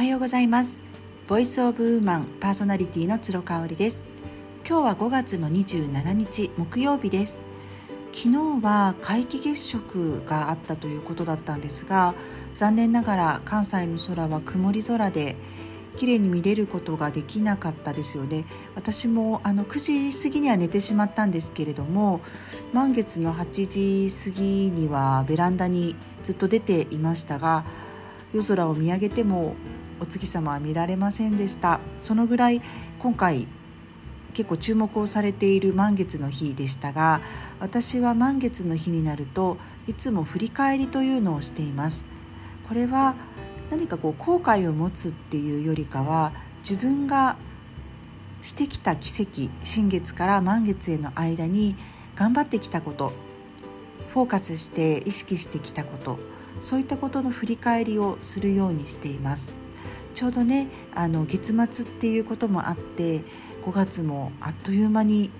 はようございます。ボイスオブウーマンパーソナリティの鶴香織です。今日は5月の27日木曜日です。昨日は皆既月食があったということだったんですが残念ながら関西の空は曇り空で綺麗に見れることができなかったですよね。私もあの9時過ぎには寝てしまったんですけれども満月の8時過ぎにはベランダにずっと出ていましたが夜空を見上げてもお月様は見られませんでした。そのぐらい今回結構注目をされている満月の日でしたが私は満月の日になるといつも振り返りというのをしています。これは何かこう後悔を持つっていうよりかは自分がしてきた奇跡新月から満月への間に頑張ってきたことフォーカスして意識してきたことそういったことの振り返りをするようにしています。ちょうどねあの月末っていうこともあって5月もあっという間に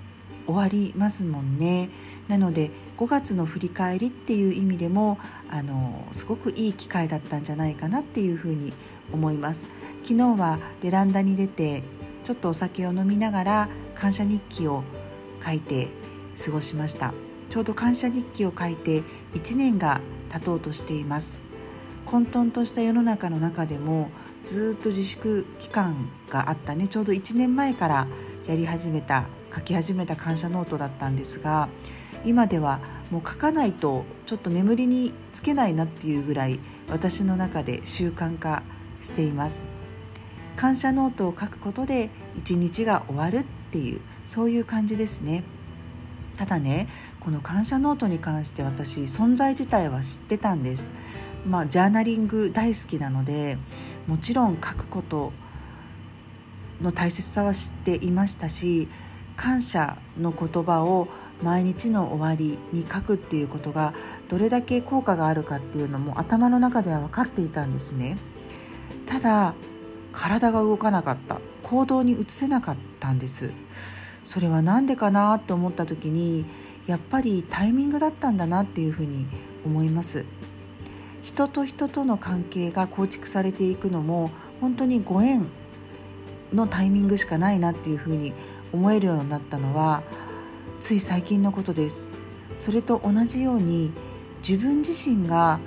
終わりますもんね。なので5月の振り返りっていう意味でもあのすごくいい機会だったんじゃないかなっていうふうに思います。昨日はベランダに出てちょっとお酒を飲みながら感謝日記を書いて過ごしました。ちょうど感謝日記を書いて1年が経とうとしています。混沌とした世の中の中でもずっと自粛期間があったね。ちょうど1年前からやり始めた書き始めた感謝ノートだったんですが今ではもう書かないとちょっと眠りにつけないなっていうぐらい私の中で習慣化しています。感謝ノートを書くことで一日が終わるっていうそういう感じですね。ただねこの感謝ノートに関して私存在自体は知ってたんです。まあジャーナリング大好きなのでもちろん書くことの大切さは知っていましたし感謝の言葉を毎日の終わりに書くっていうことがどれだけ効果があるかっていうのも頭の中では分かっていたんですね。ただ体が動かなかった行動に移せなかったんです。それは何でかなって思った時にやっぱりタイミングだったんだなっていうふうに思います。人と人との関係が構築されていくのも本当にご縁のタイミングしかないなっていうふうに思えるようになったのはつい最近のことです。それと同じように自分自身が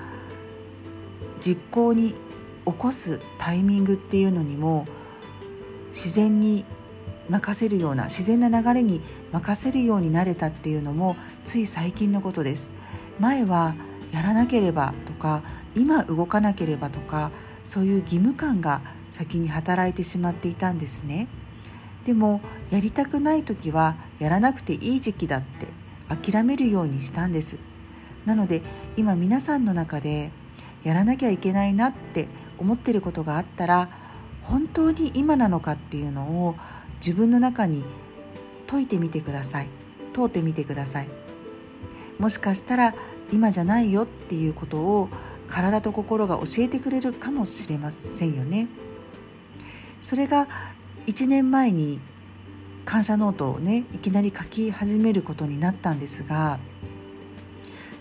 実行に起こすタイミングっていうのにも自然に任せるような自然な流れに任せるようになれたっていうのもつい最近のことです。前はやらなければとか今動かなければとかそういう義務感が先に働いてしまっていたんですね。でもやりたくない時はやらなくていい時期だって諦めるようにしたんです。なので今皆さんの中でやらなきゃいけないなって思ってることがあったら本当に今なのかっていうのを自分の中に解いてみてください。問うてみてください。もしかしたら今じゃないよっていうことを体と心が教えてくれるかもしれませんよね。それが1年前に感謝ノートをねいきなり書き始めることになったんですが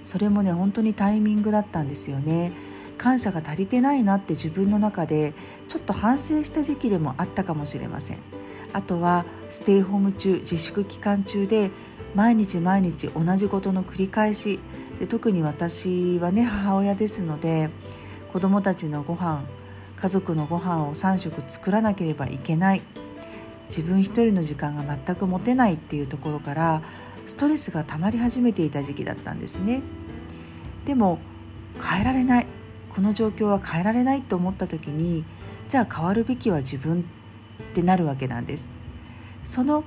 それもね本当にタイミングだったんですよね。感謝が足りてないなって自分の中でちょっと反省した時期でもあったかもしれません。あとはステイホーム中自粛期間中で毎日毎日同じことの繰り返しで特に私はね母親ですので子どもたちのご飯家族のご飯を3食作らなければいけない。自分一人の時間が全く持てないっていうところからストレスが溜まり始めていた時期だったんですね。でも変えられない。この状況は変えられないと思った時にじゃあ変わるべきは自分ってなるわけなんです。その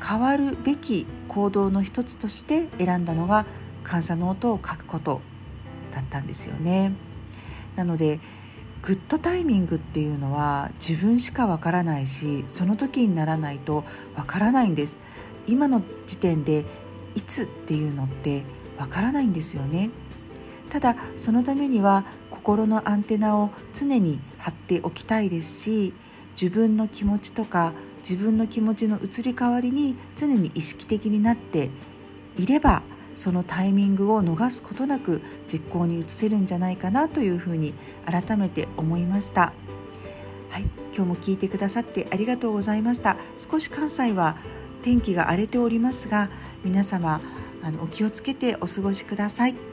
変わるべき行動の一つとして選んだのが感謝ノートを書くことだったんですよね。なのでグッドタイミングっていうのは自分しかわからないしその時にならないとわからないんです。今の時点でいつっていうのってわからないんですよね。ただそのためには心のアンテナを常に張っておきたいですし自分の気持ちとか自分の気持ちの移り変わりに常に意識的になっていればそのタイミングを逃すことなく実行に移せるんじゃないかなというふうに改めて思いました。はい今日も聞いてくださってありがとうございました。少し関西は天気が荒れておりますが皆様あのお気をつけてお過ごしください。